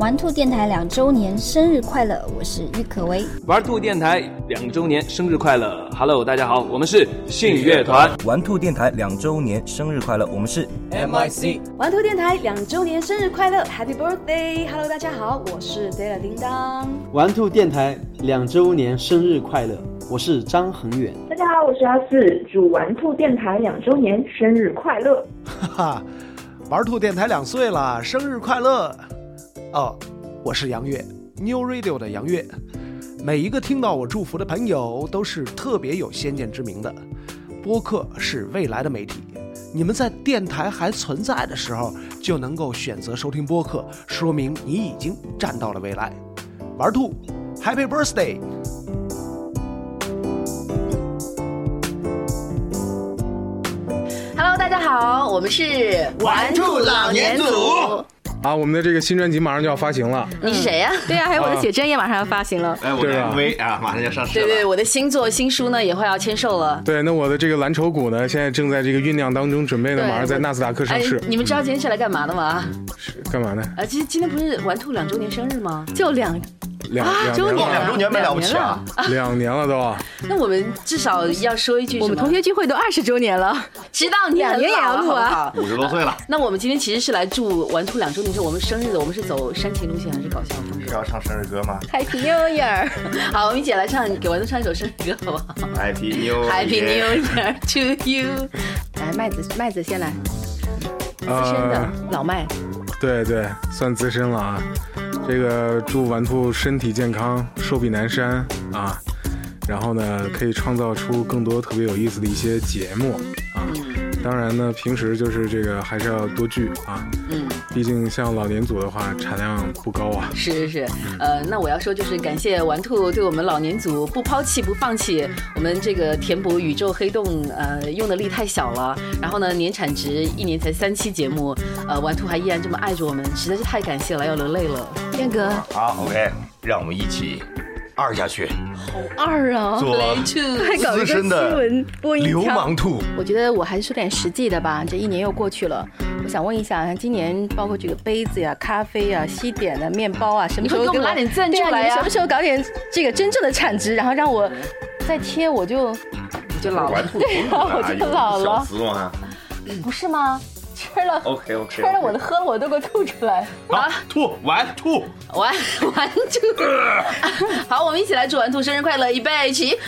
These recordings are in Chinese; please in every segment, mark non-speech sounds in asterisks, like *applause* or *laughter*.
玩兔电台两周年生日快乐！我是郁可唯。玩兔电台两周年生日快乐！Hello，大家好，我们是信乐团。玩兔电台两周年生日快乐！我们是 MIC。玩兔电台两周年生日快乐！Happy Birthday！Hello，大家好，我是 Della 叮当。玩兔电台两周年生日快乐！我是张恒远。大家好，我是阿四，祝玩兔电台两周年生日快乐！哈哈，玩兔电台两岁了，生日快乐！哦，我是杨月，New Radio 的杨月。每一个听到我祝福的朋友都是特别有先见之明的。播客是未来的媒体，你们在电台还存在的时候就能够选择收听播客，说明你已经站到了未来。玩兔，Happy Birthday！Hello，大家好，我们是玩兔老年组。啊，我们的这个新专辑马上就要发行了。你是谁呀？对呀，还有我的写真也马上要发行了。哎，我的 MV 啊，马上要上市了。对对，我的新作新书呢也快要签售了。对，那我的这个蓝筹股呢，现在正在这个酝酿当中，准备呢马上在纳斯达克上市。你们知道今天是来干嘛的吗？是干嘛呢？啊，今今天不是玩兔两周年生日吗？就两。两周年，两周年没了不起啊！*laughs* 两年了都。那我们至少要说一句，我们同学聚会都二十周年了，知道你两年也要录啊，五十多岁了。那我们今天其实是来祝玩兔两周年，是我们生日的，我们是走煽情路线还是搞笑风格？要唱生日歌吗？Happy New Year！*laughs* 好，我们一起来唱，给玩兔唱一首生日歌好不好？Happy New Happy New Year to you！来，麦子，麦子先来，资深的老麦。对对，算资深了啊。这个祝顽兔身体健康，寿比南山啊！然后呢，可以创造出更多特别有意思的一些节目啊。当然呢，平时就是这个还是要多聚啊。嗯，毕竟像老年组的话，产量不高啊。是是是，呃，那我要说就是感谢玩兔对我们老年组不抛弃不放弃，我们这个填补宇宙黑洞呃用的力太小了。然后呢，年产值一年才三期节目，呃，玩兔还依然这么爱着我们，实在是太感谢了，要流泪了。燕哥，好，OK，让我们一起。二下去，好二啊！做还搞一个新闻播音流氓兔。我觉得我还是说点实际的吧。这一年又过去了，我想问一下，像今年包括这个杯子呀、咖啡呀、西点的面包啊，什么时候给我拉点赞助来呀？什么时候搞点这个真正的产值，然后让我再贴，我就你就老了，对啊，我就老了。*laughs* 不是吗？吃了，OK OK，吃了我的喝了我都给我吐出来。好，吐完吐完完吐。*laughs* *laughs* 好，我们一起来祝完兔生日快乐，预备起。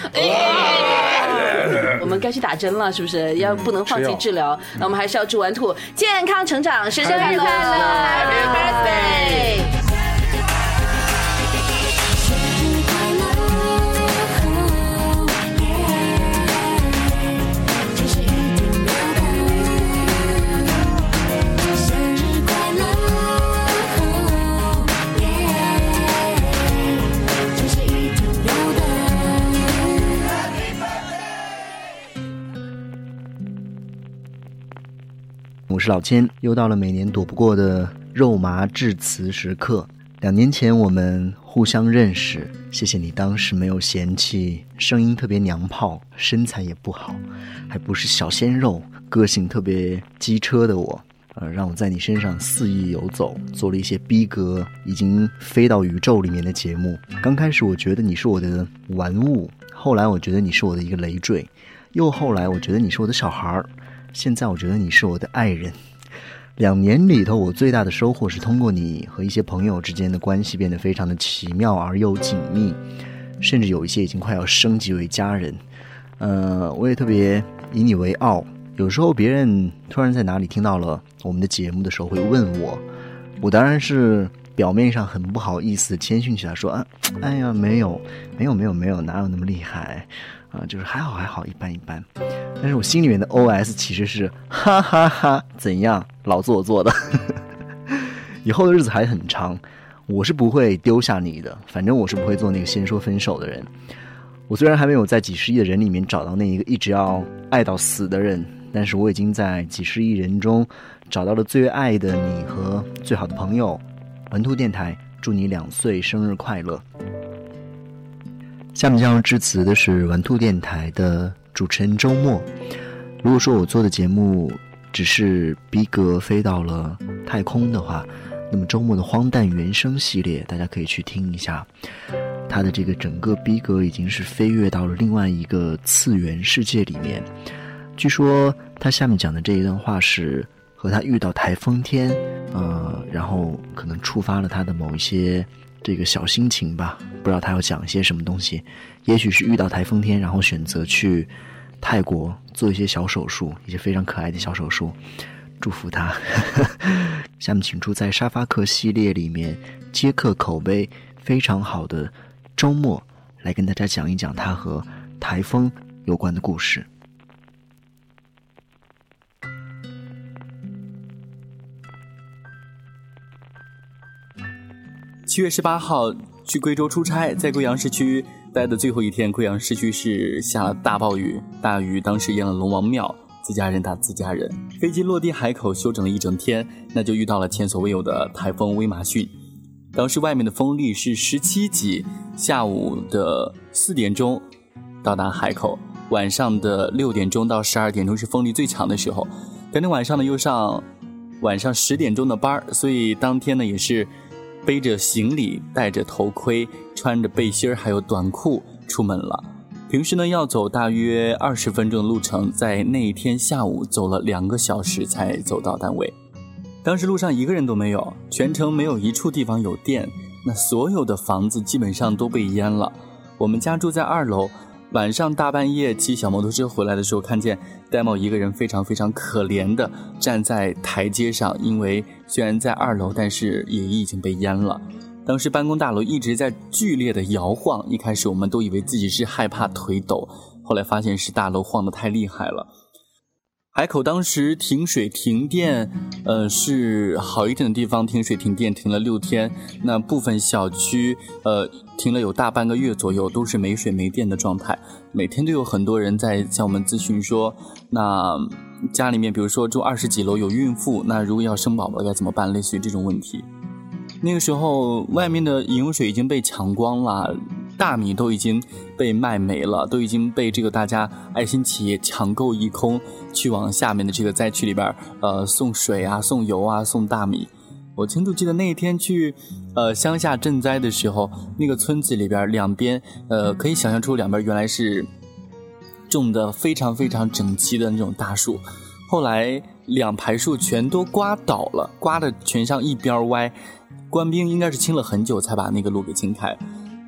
我们该去打针了，是不是？要不能放弃治疗，那我们还是要祝完兔健康成长，生日快乐，Happy Birthday。是老千，又到了每年躲不过的肉麻致辞时刻。两年前我们互相认识，谢谢你当时没有嫌弃声音特别娘炮，身材也不好，还不是小鲜肉，个性特别机车的我，呃，让我在你身上肆意游走，做了一些逼格已经飞到宇宙里面的节目。刚开始我觉得你是我的玩物，后来我觉得你是我的一个累赘，又后来我觉得你是我的小孩儿。现在我觉得你是我的爱人。两年里头，我最大的收获是通过你和一些朋友之间的关系变得非常的奇妙而又紧密，甚至有一些已经快要升级为家人。呃，我也特别以你为傲。有时候别人突然在哪里听到了我们的节目的时候，会问我，我当然是表面上很不好意思谦逊起来说啊，哎呀，没有，没有，没有，没有，哪有那么厉害。啊，就是还好还好，一般一般。但是我心里面的 OS 其实是哈哈哈，怎样，老子我做作的。*laughs* 以后的日子还很长，我是不会丢下你的。反正我是不会做那个先说分手的人。我虽然还没有在几十亿的人里面找到那一个一直要爱到死的人，但是我已经在几十亿人中找到了最爱的你和最好的朋友。文兔电台，祝你两岁生日快乐。下面将要致辞的是玩兔电台的主持人周末。如果说我做的节目只是逼格飞到了太空的话，那么周末的荒诞原声系列，大家可以去听一下，他的这个整个逼格已经是飞跃到了另外一个次元世界里面。据说他下面讲的这一段话是和他遇到台风天，呃，然后可能触发了他的某一些这个小心情吧，不知道他要讲一些什么东西，也许是遇到台风天，然后选择去泰国做一些小手术，一些非常可爱的小手术。祝福他。*laughs* 下面请出在沙发客系列里面接客口碑非常好的周末，来跟大家讲一讲他和台风有关的故事。七月十八号去贵州出差，在贵阳市区待的最后一天，贵阳市区是下了大暴雨，大雨当时淹了龙王庙。自家人打自家人，飞机落地海口休整了一整天，那就遇到了前所未有的台风威马逊。当时外面的风力是十七级，下午的四点钟到达海口，晚上的六点钟到十二点钟是风力最强的时候。当天晚上呢又上晚上十点钟的班所以当天呢也是背着行李、戴着头盔、穿着背心还有短裤出门了。平时呢要走大约二十分钟的路程，在那一天下午走了两个小时才走到单位。当时路上一个人都没有，全程没有一处地方有电，那所有的房子基本上都被淹了。我们家住在二楼，晚上大半夜骑小摩托车回来的时候，看见戴帽一个人非常非常可怜的站在台阶上，因为虽然在二楼，但是也已经被淹了。当时办公大楼一直在剧烈的摇晃，一开始我们都以为自己是害怕腿抖，后来发现是大楼晃得太厉害了。海口当时停水停电，呃，是好一点的地方停水停电停了六天，那部分小区呃停了有大半个月左右，都是没水没电的状态。每天都有很多人在向我们咨询说，那家里面比如说住二十几楼有孕妇，那如果要生宝宝该怎么办？类似于这种问题。那个时候，外面的饮用水已经被抢光了，大米都已经被卖没了，都已经被这个大家爱心企业抢购一空，去往下面的这个灾区里边，呃，送水啊，送油啊，送大米。我清楚记得那一天去，呃，乡下赈灾的时候，那个村子里边两边，呃，可以想象出两边原来是种的非常非常整齐的那种大树，后来两排树全都刮倒了，刮的全上一边歪。官兵应该是清了很久才把那个路给清开。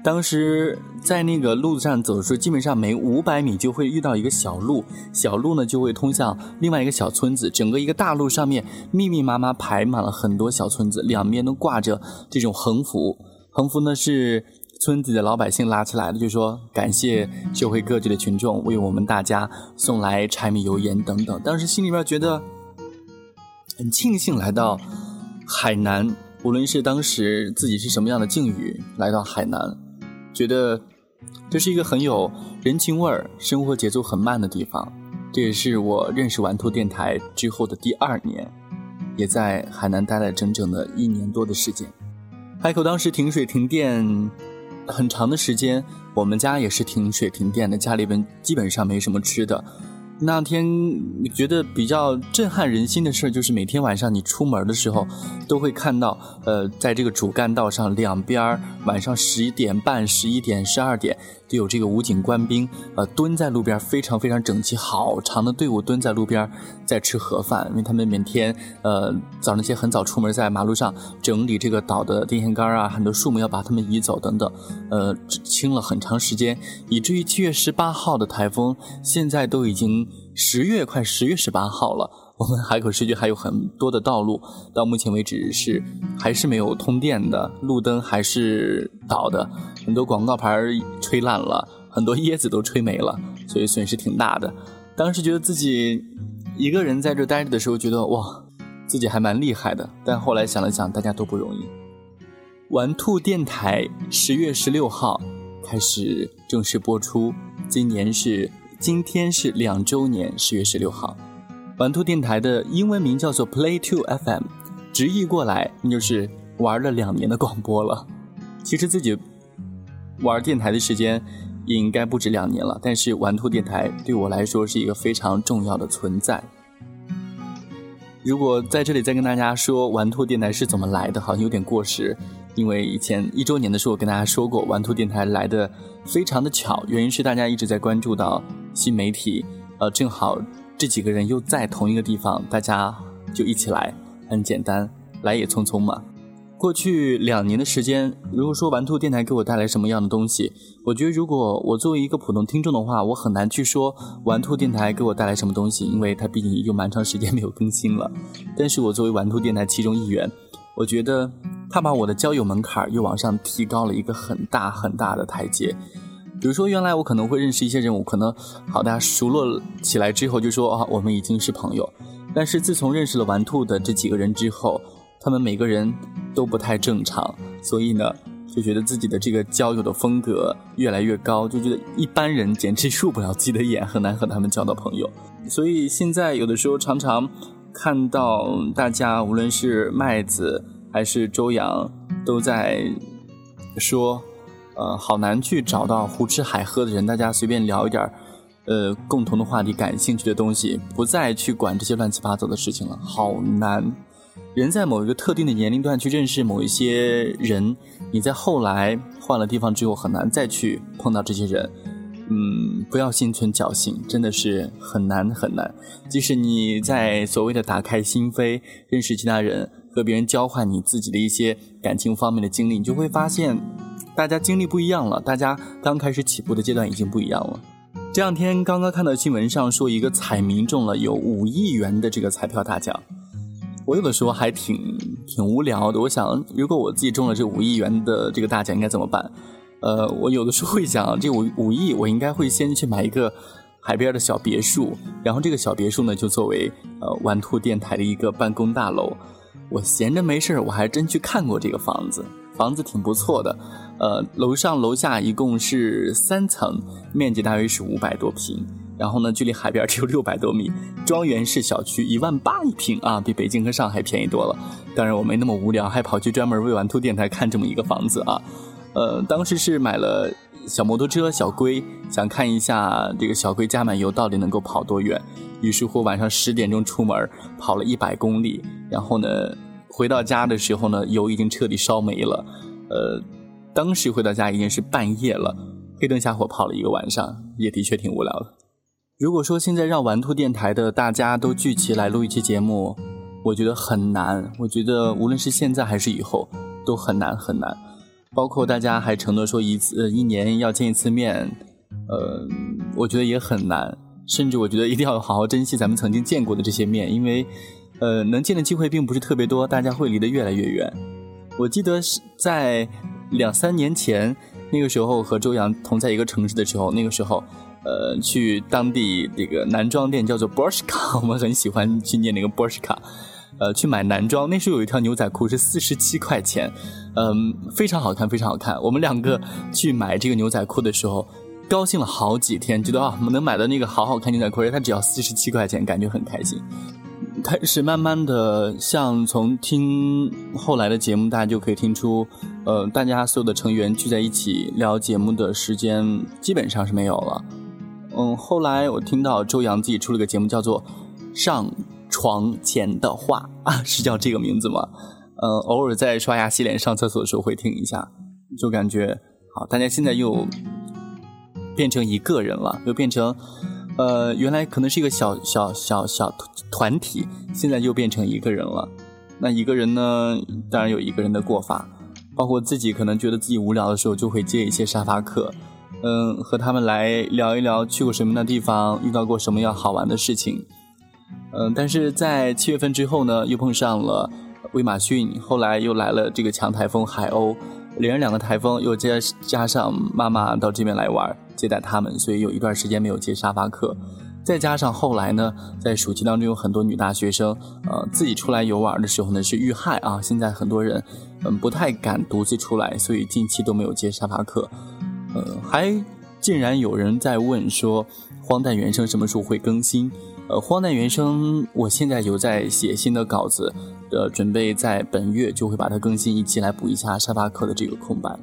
当时在那个路上走的时候，基本上每五百米就会遇到一个小路，小路呢就会通向另外一个小村子。整个一个大路上面密密麻麻排满了很多小村子，两边都挂着这种横幅。横幅呢是村子的老百姓拉起来的，就说感谢社会各界的群众为我们大家送来柴米油盐等等。当时心里边觉得很庆幸来到海南。无论是当时自己是什么样的境遇，来到海南，觉得这是一个很有人情味儿、生活节奏很慢的地方。这也是我认识玩兔电台之后的第二年，也在海南待了整整的一年多的时间。海口当时停水停电很长的时间，我们家也是停水停电的，家里边基本上没什么吃的。那天觉得比较震撼人心的事儿，就是每天晚上你出门的时候，都会看到，呃，在这个主干道上两边晚上十一点半、十一点、十二点，都有这个武警官兵，呃，蹲在路边，非常非常整齐，好长的队伍蹲在路边，在吃盒饭，因为他们每天，呃，早上些很早出门，在马路上整理这个岛的电线杆啊，很多树木要把它们移走等等，呃，清了很长时间，以至于七月十八号的台风，现在都已经。十月快十月十八号了，我们海口市区还有很多的道路，到目前为止是还是没有通电的，路灯还是倒的，很多广告牌吹烂了，很多椰子都吹没了，所以损失挺大的。当时觉得自己一个人在这待着的时候，觉得哇，自己还蛮厉害的。但后来想了想，大家都不容易。玩兔电台十月十六号开始正式播出，今年是。今天是两周年，十月十六号，玩兔电台的英文名叫做 Play Two FM，直译过来那就是玩了两年的广播了。其实自己玩电台的时间也应该不止两年了，但是玩兔电台对我来说是一个非常重要的存在。如果在这里再跟大家说玩兔电台是怎么来的，好像有点过时，因为以前一周年的时候我跟大家说过，玩兔电台来的非常的巧，原因是大家一直在关注到新媒体，呃，正好这几个人又在同一个地方，大家就一起来，很简单，来也匆匆嘛。过去两年的时间，如果说玩兔电台给我带来什么样的东西，我觉得如果我作为一个普通听众的话，我很难去说玩兔电台给我带来什么东西，因为它毕竟有蛮长时间没有更新了。但是我作为玩兔电台其中一员，我觉得他把我的交友门槛又往上提高了一个很大很大的台阶。比如说，原来我可能会认识一些人，我可能好大家熟络起来之后就说啊，我们已经是朋友。但是自从认识了玩兔的这几个人之后，他们每个人都不太正常，所以呢，就觉得自己的这个交友的风格越来越高，就觉得一般人简直入不了自己的眼，很难和他们交到朋友。所以现在有的时候常常看到大家，无论是麦子还是周洋，都在说，呃，好难去找到胡吃海喝的人，大家随便聊一点，呃，共同的话题、感兴趣的东西，不再去管这些乱七八糟的事情了，好难。人在某一个特定的年龄段去认识某一些人，你在后来换了地方之后很难再去碰到这些人。嗯，不要心存侥幸，真的是很难很难。即使你在所谓的打开心扉，认识其他人，和别人交换你自己的一些感情方面的经历，你就会发现，大家经历不一样了，大家刚开始起步的阶段已经不一样了。这两天刚刚看到新闻上说，一个彩民中了有五亿元的这个彩票大奖。我有的时候还挺挺无聊的，我想如果我自己中了这五亿元的这个大奖，应该怎么办？呃，我有的时候会想，这五五亿，我应该会先去买一个海边的小别墅，然后这个小别墅呢，就作为呃玩兔电台的一个办公大楼。我闲着没事我还真去看过这个房子，房子挺不错的，呃，楼上楼下一共是三层，面积大约是五百多平。然后呢，距离海边只有六百多米，庄园式小区一万八一平啊，比北京和上海便宜多了。当然我没那么无聊，还跑去专门为玩兔电台看这么一个房子啊。呃，当时是买了小摩托车小龟，想看一下这个小龟加满油到底能够跑多远。于是乎晚上十点钟出门，跑了一百公里，然后呢回到家的时候呢，油已经彻底烧没了。呃，当时回到家已经是半夜了，黑灯瞎火跑了一个晚上，也的确挺无聊的。如果说现在让玩兔电台的大家都聚齐来录一期节目，我觉得很难。我觉得无论是现在还是以后，都很难很难。包括大家还承诺说一次一年要见一次面，呃，我觉得也很难。甚至我觉得一定要好好珍惜咱们曾经见过的这些面，因为，呃，能见的机会并不是特别多，大家会离得越来越远。我记得是在两三年前，那个时候和周洋同在一个城市的时候，那个时候。呃，去当地这个男装店叫做 Borshka，我们很喜欢去念那个 Borshka，呃，去买男装。那时候有一条牛仔裤是四十七块钱，嗯，非常好看，非常好看。我们两个去买这个牛仔裤的时候，高兴了好几天，觉得啊，我们能买到那个好好看牛仔裤，而且它只要四十七块钱，感觉很开心。开始慢慢的，像从听后来的节目，大家就可以听出，呃，大家所有的成员聚在一起聊节目的时间基本上是没有了。嗯，后来我听到周洋自己出了个节目，叫做《上床前的话》*laughs* 啊，是叫这个名字吗？嗯，偶尔在刷牙、洗脸、上厕所的时候会听一下，就感觉好。大家现在又变成一个人了，又变成呃，原来可能是一个小小小小团体，现在又变成一个人了。那一个人呢，当然有一个人的过法，包括自己可能觉得自己无聊的时候，就会接一些沙发客。嗯，和他们来聊一聊去过什么样的地方，遇到过什么样好玩的事情。嗯，但是在七月份之后呢，又碰上了威马逊，后来又来了这个强台风海鸥，连着两个台风，又加加上妈妈到这边来玩接待他们，所以有一段时间没有接沙发客。再加上后来呢，在暑期当中有很多女大学生，呃，自己出来游玩的时候呢是遇害啊。现在很多人嗯不太敢独自出来，所以近期都没有接沙发客。呃，还竟然有人在问说，荒诞原声什么时候会更新？呃，荒诞原声我现在有在写新的稿子，呃，准备在本月就会把它更新一期来补一下沙发客的这个空白。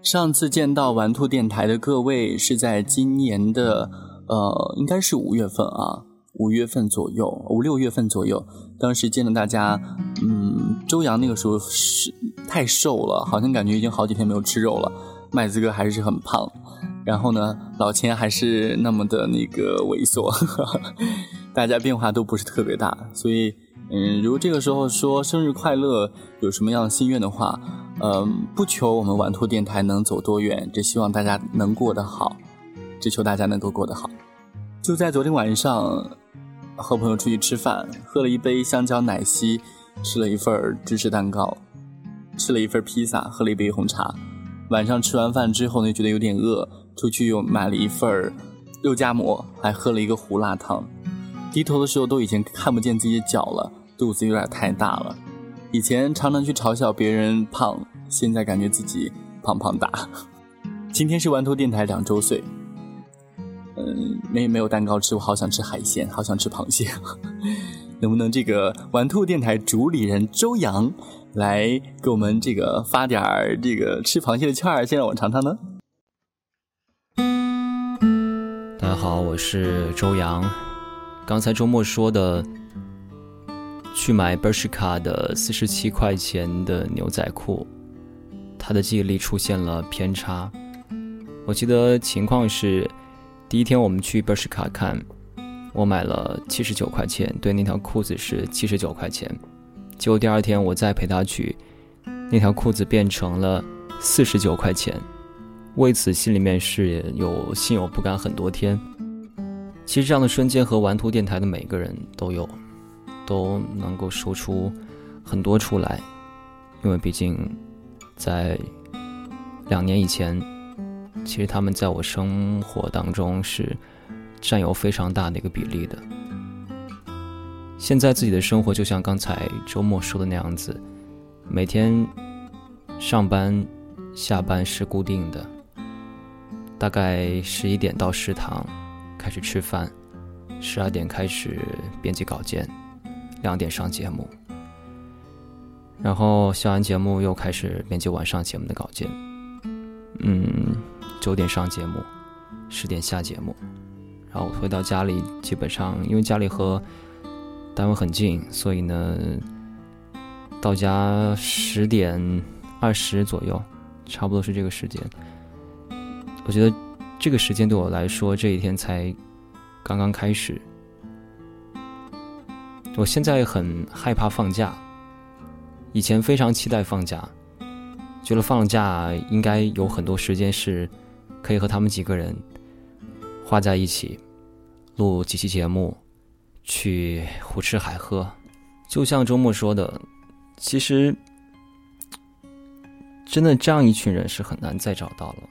上次见到玩兔电台的各位是在今年的呃，应该是五月份啊，五月份左右，五六月份左右，当时见了大家，嗯，周洋那个时候是太瘦了，好像感觉已经好几天没有吃肉了。麦子哥还是很胖，然后呢，老千还是那么的那个猥琐，*laughs* 大家变化都不是特别大。所以，嗯，如果这个时候说生日快乐，有什么样的心愿的话，嗯，不求我们玩兔电台能走多远，只希望大家能过得好，只求大家能够过得好。就在昨天晚上，和朋友出去吃饭，喝了一杯香蕉奶昔，吃了一份芝士蛋糕，吃了一份披萨，喝了一杯红茶。晚上吃完饭之后呢，觉得有点饿，出去又买了一份肉夹馍，还喝了一个胡辣汤。低头的时候都已经看不见自己的脚了，肚子有点太大了。以前常常去嘲笑别人胖，现在感觉自己胖胖大。今天是玩兔电台两周岁，嗯，没没有蛋糕吃，我好想吃海鲜，好想吃螃蟹。*laughs* 能不能这个玩兔电台主理人周洋？来给我们这个发点这个吃螃蟹的券儿，先让我尝尝呢。大家好，我是周洋。刚才周末说的去买 Bershka 的四十七块钱的牛仔裤，他的记忆力出现了偏差。我记得情况是，第一天我们去 Bershka 看，我买了七十九块钱，对，那条裤子是七十九块钱。结果第二天我再陪他去，那条裤子变成了四十九块钱，为此心里面是有心有不甘很多天。其实这样的瞬间和玩图电台的每个人都有，都能够说出很多出来，因为毕竟在两年以前，其实他们在我生活当中是占有非常大的一个比例的。现在自己的生活就像刚才周末说的那样子，每天上班、下班是固定的，大概十一点到食堂开始吃饭，十二点开始编辑稿件，两点上节目，然后下完节目又开始编辑晚上节目的稿件，嗯，九点上节目，十点下节目，然后回到家里，基本上因为家里和单位很近，所以呢，到家十点二十左右，差不多是这个时间。我觉得这个时间对我来说，这一天才刚刚开始。我现在很害怕放假，以前非常期待放假，觉得放假应该有很多时间是可以和他们几个人花在一起，录几期节目。去胡吃海喝，就像周末说的，其实真的这样一群人是很难再找到了。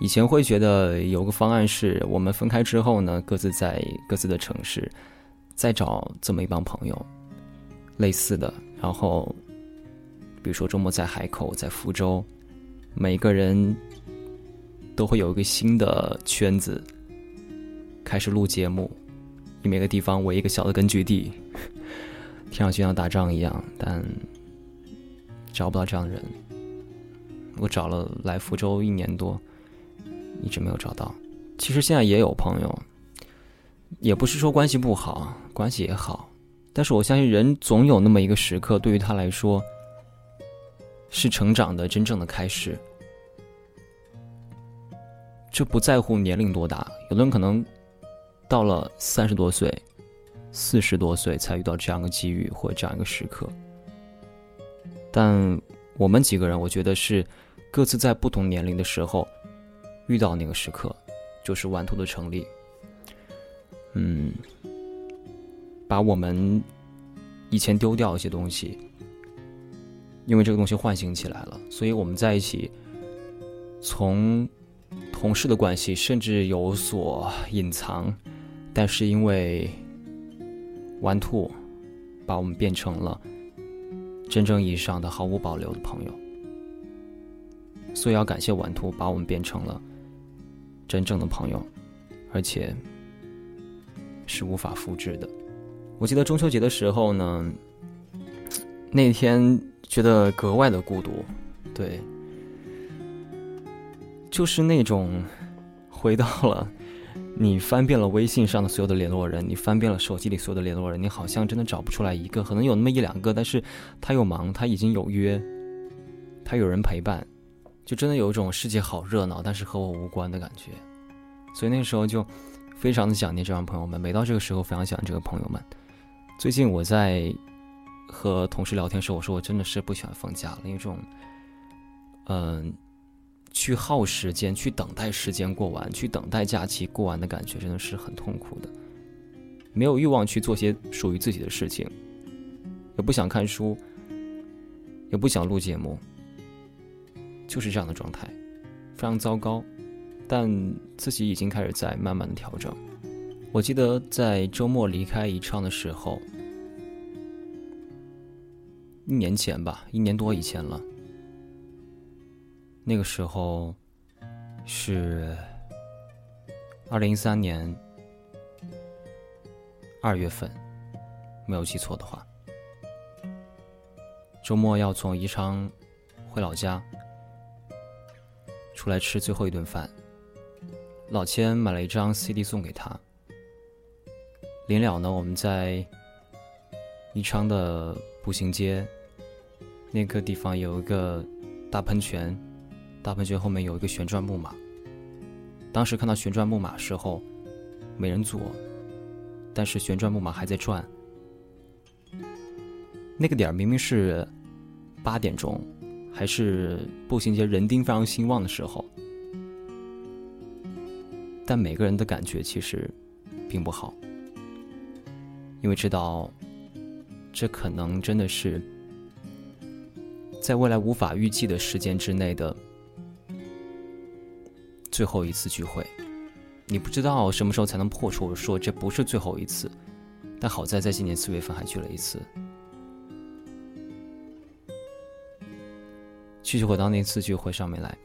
以前会觉得有个方案是我们分开之后呢，各自在各自的城市再找这么一帮朋友，类似的。然后，比如说周末在海口，在福州，每个人都会有一个新的圈子，开始录节目。以每个地方为一个小的根据地，听上去像打仗一样，但找不到这样的人。我找了来福州一年多，一直没有找到。其实现在也有朋友，也不是说关系不好，关系也好，但是我相信人总有那么一个时刻，对于他来说是成长的真正的开始。这不在乎年龄多大，有的人可能。到了三十多岁、四十多岁才遇到这样的机遇或这样一个时刻，但我们几个人，我觉得是各自在不同年龄的时候遇到那个时刻，就是玩兔的成立。嗯，把我们以前丢掉一些东西，因为这个东西唤醒起来了，所以我们在一起，从同事的关系，甚至有所隐藏。但是因为玩兔，把我们变成了真正意义上的毫无保留的朋友，所以要感谢玩兔，把我们变成了真正的朋友，而且是无法复制的。我记得中秋节的时候呢，*tsk* 那天觉得格外的孤独，对，就是那种回到了。*laughs* 你翻遍了微信上的所有的联络人，你翻遍了手机里所有的联络人，你好像真的找不出来一个，可能有那么一两个，但是他又忙，他已经有约，他有人陪伴，就真的有一种世界好热闹，但是和我无关的感觉。所以那时候就非常的想念这帮朋友们，每到这个时候非常想念这个朋友们。最近我在和同事聊天时，我说我真的是不喜欢放假了，因为这种，嗯。去耗时间，去等待时间过完，去等待假期过完的感觉，真的是很痛苦的。没有欲望去做些属于自己的事情，也不想看书，也不想录节目，就是这样的状态，非常糟糕。但自己已经开始在慢慢的调整。我记得在周末离开宜昌的时候，一年前吧，一年多以前了。那个时候是二零一三年二月份，没有记错的话，周末要从宜昌回老家，出来吃最后一顿饭。老千买了一张 CD 送给他。临了呢，我们在宜昌的步行街那个地方有一个大喷泉。大喷泉后面有一个旋转木马。当时看到旋转木马时候，没人坐，但是旋转木马还在转。那个点儿明明是八点钟，还是步行街人丁非常兴旺的时候，但每个人的感觉其实并不好，因为知道这可能真的是在未来无法预计的时间之内的。最后一次聚会，你不知道什么时候才能破除说这不是最后一次，但好在在今年四月份还聚了一次。继续回到那次聚会上面来，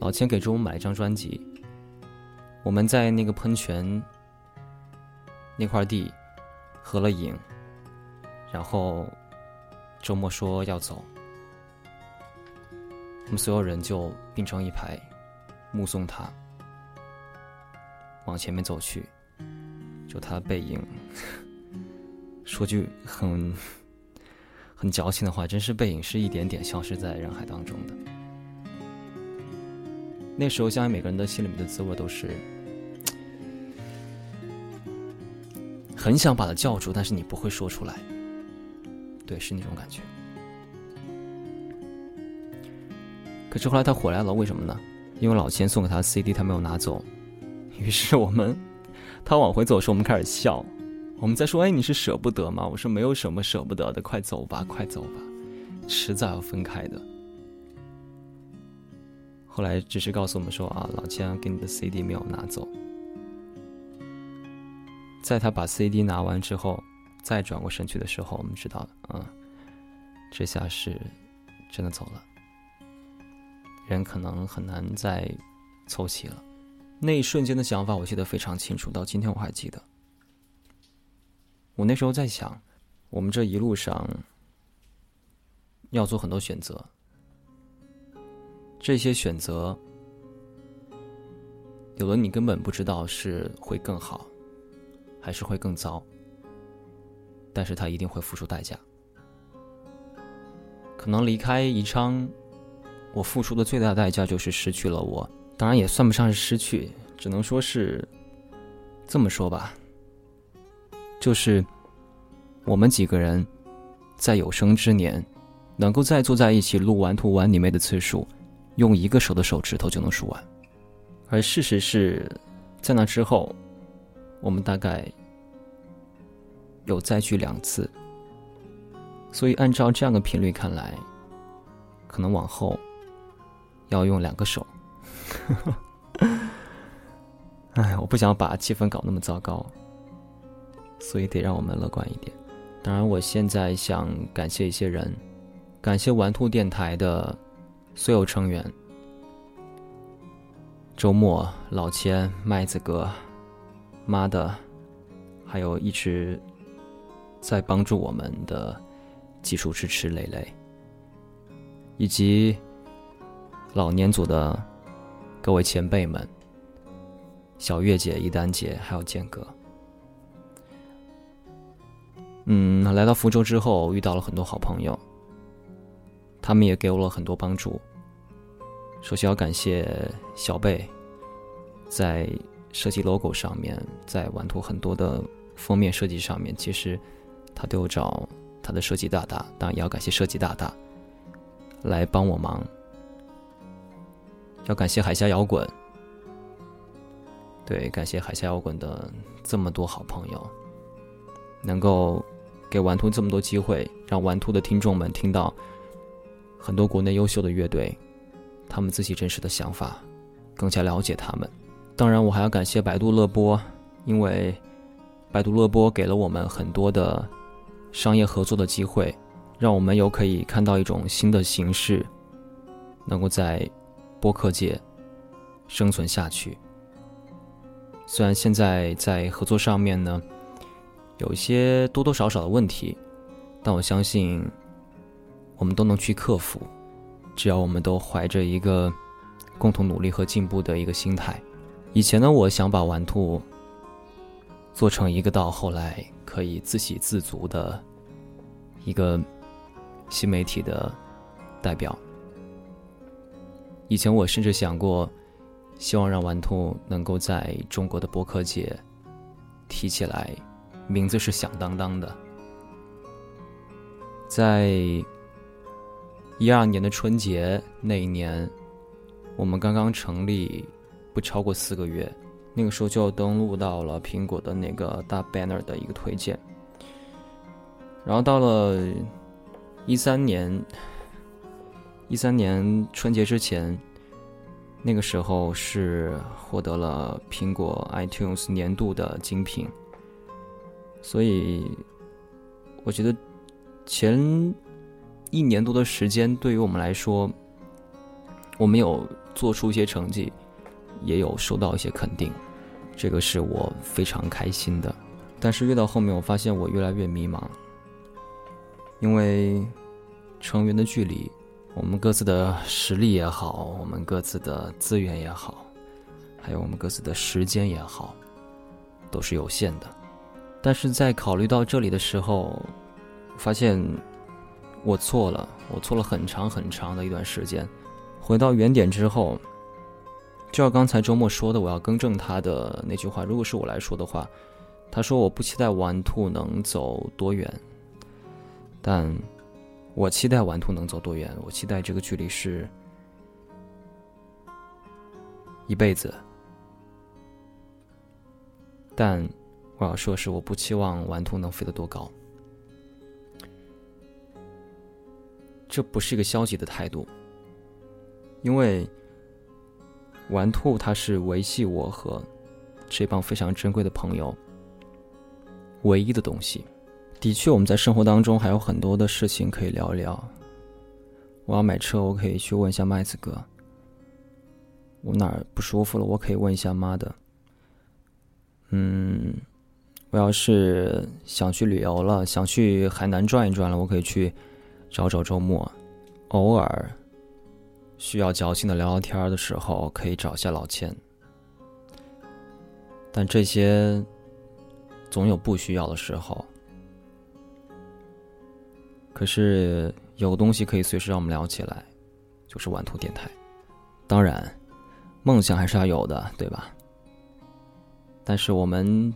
老千给周我买了一张专辑，我们在那个喷泉那块地合了影，然后周末说要走，我们所有人就并成一排。目送他往前面走去，就他的背影。*laughs* 说句很很矫情的话，真是背影是一点点消失在人海当中的。那时候，相信每个人的心里面的滋味都是很想把他叫住，但是你不会说出来。对，是那种感觉。可是后来他回来了，为什么呢？因为老钱送给他的 CD 他没有拿走，于是我们他往回走的时候，我们开始笑。我们在说：“哎，你是舍不得吗？”我说：“没有什么舍不得的，快走吧，快走吧，迟早要分开的。”后来只是告诉我们说：“啊，老钱给你的 CD 没有拿走。”在他把 CD 拿完之后，再转过身去的时候，我们知道了，嗯，这下是真的走了。人可能很难再凑齐了。那一瞬间的想法，我记得非常清楚，到今天我还记得。我那时候在想，我们这一路上要做很多选择，这些选择有的你根本不知道是会更好，还是会更糟，但是他一定会付出代价。可能离开宜昌。我付出的最大代价就是失去了我，当然也算不上是失去，只能说是这么说吧，就是我们几个人在有生之年能够再坐在一起录完、图玩你妹的次数，用一个手的手指头就能数完，而事实是在那之后，我们大概有再聚两次，所以按照这样的频率看来，可能往后。要用两个手，*laughs* 哎，我不想把气氛搞那么糟糕，所以得让我们乐观一点。当然，我现在想感谢一些人，感谢玩兔电台的所有成员：周末、老千、麦子哥、妈的，还有一直在帮助我们的技术支持磊磊，以及。老年组的各位前辈们，小月姐、一丹姐，还有剑哥。嗯，来到福州之后，遇到了很多好朋友，他们也给我了很多帮助。首先要感谢小贝，在设计 logo 上面，在玩图很多的封面设计上面，其实他都有找他的设计大大，当然也要感谢设计大大来帮我忙。要感谢海峡摇滚，对，感谢海峡摇滚的这么多好朋友，能够给玩兔这么多机会，让玩兔的听众们听到很多国内优秀的乐队，他们自己真实的想法，更加了解他们。当然，我还要感谢百度乐播，因为百度乐播给了我们很多的商业合作的机会，让我们有可以看到一种新的形式，能够在。播客界生存下去。虽然现在在合作上面呢，有一些多多少少的问题，但我相信我们都能去克服。只要我们都怀着一个共同努力和进步的一个心态。以前呢，我想把玩兔做成一个到后来可以自给自足的一个新媒体的代表。以前我甚至想过，希望让玩兔能够在中国的播客界提起来，名字是响当当的。在一二年的春节那一年，我们刚刚成立不超过四个月，那个时候就登录到了苹果的那个大 banner 的一个推荐。然后到了一三年。一三年春节之前，那个时候是获得了苹果 iTunes 年度的精品，所以我觉得前一年多的时间对于我们来说，我们有做出一些成绩，也有收到一些肯定，这个是我非常开心的。但是越到后面，我发现我越来越迷茫，因为成员的距离。我们各自的实力也好，我们各自的资源也好，还有我们各自的时间也好，都是有限的。但是在考虑到这里的时候，发现我错了，我错了很长很长的一段时间。回到原点之后，就像刚才周末说的，我要更正他的那句话。如果是我来说的话，他说我不期待玩兔能走多远，但。我期待玩兔能走多远？我期待这个距离是一辈子。但我要说是，我不期望玩兔能飞得多高。这不是一个消极的态度，因为玩兔它是维系我和这帮非常珍贵的朋友唯一的东西。的确，我们在生活当中还有很多的事情可以聊一聊。我要买车，我可以去问一下麦子哥。我哪儿不舒服了，我可以问一下妈的。嗯，我要是想去旅游了，想去海南转一转了，我可以去找找周末。偶尔需要矫情的聊聊天的时候，可以找一下老千。但这些总有不需要的时候。可是有东西可以随时让我们聊起来，就是玩兔电台。当然，梦想还是要有的，对吧？但是我们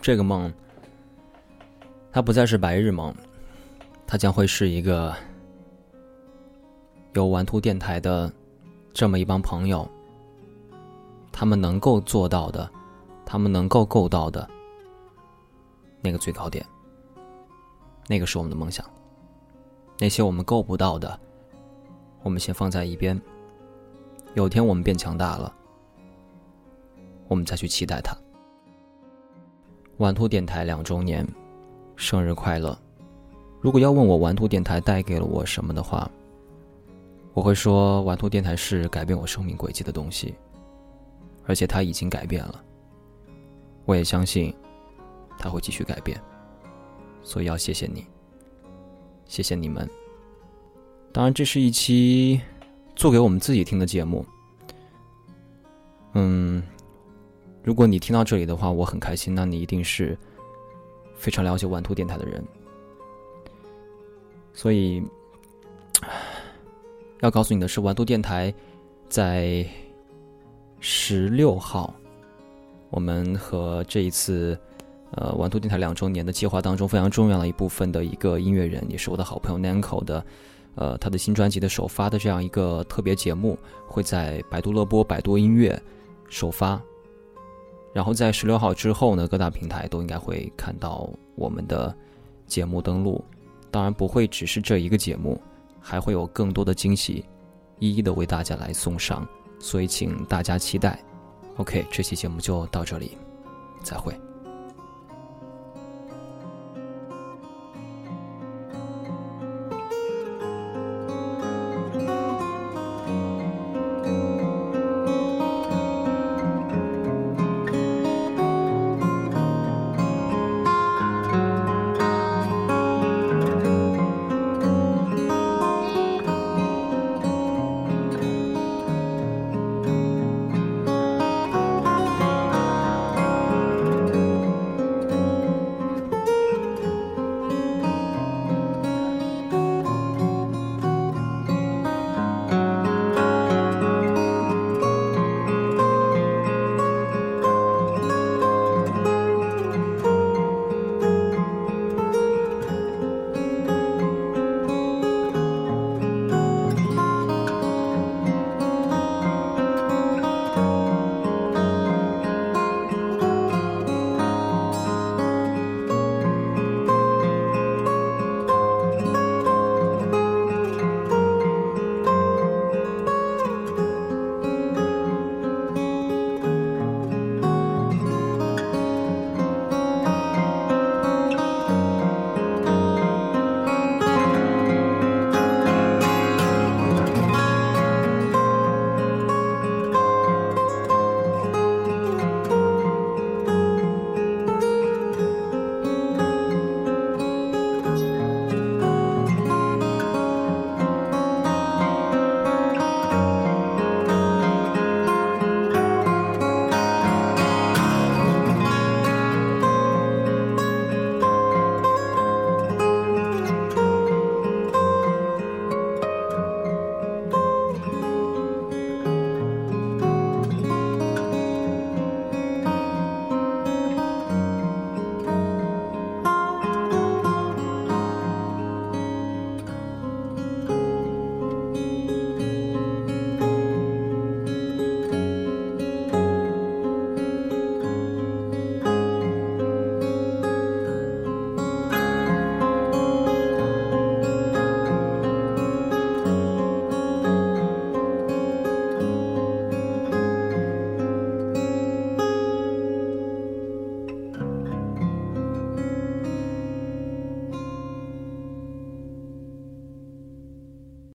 这个梦，它不再是白日梦，它将会是一个有玩兔电台的这么一帮朋友，他们能够做到的，他们能够够到的那个最高点。那个是我们的梦想，那些我们够不到的，我们先放在一边。有天我们变强大了，我们再去期待它。玩兔电台两周年，生日快乐！如果要问我玩兔电台带给了我什么的话，我会说玩兔电台是改变我生命轨迹的东西，而且它已经改变了。我也相信，它会继续改变。所以要谢谢你，谢谢你们。当然，这是一期做给我们自己听的节目。嗯，如果你听到这里的话，我很开心，那你一定是非常了解玩兔电台的人。所以 *sighs* 要告诉你的是，玩兔电台在十六号，我们和这一次呃玩兔电台两周年的计划当中非常重要的一部分的一个音乐人，也是我的好朋友 Nanco 的。呃，他的新专辑的首发的这样一个特别节目，会在百度乐播、百度音乐首发，然后在十六号之后呢，各大平台都应该会看到我们的节目登录。当然不会只是这一个节目，还会有更多的惊喜，一一的为大家来送上，所以请大家期待。OK，这期节目就到这里，再会。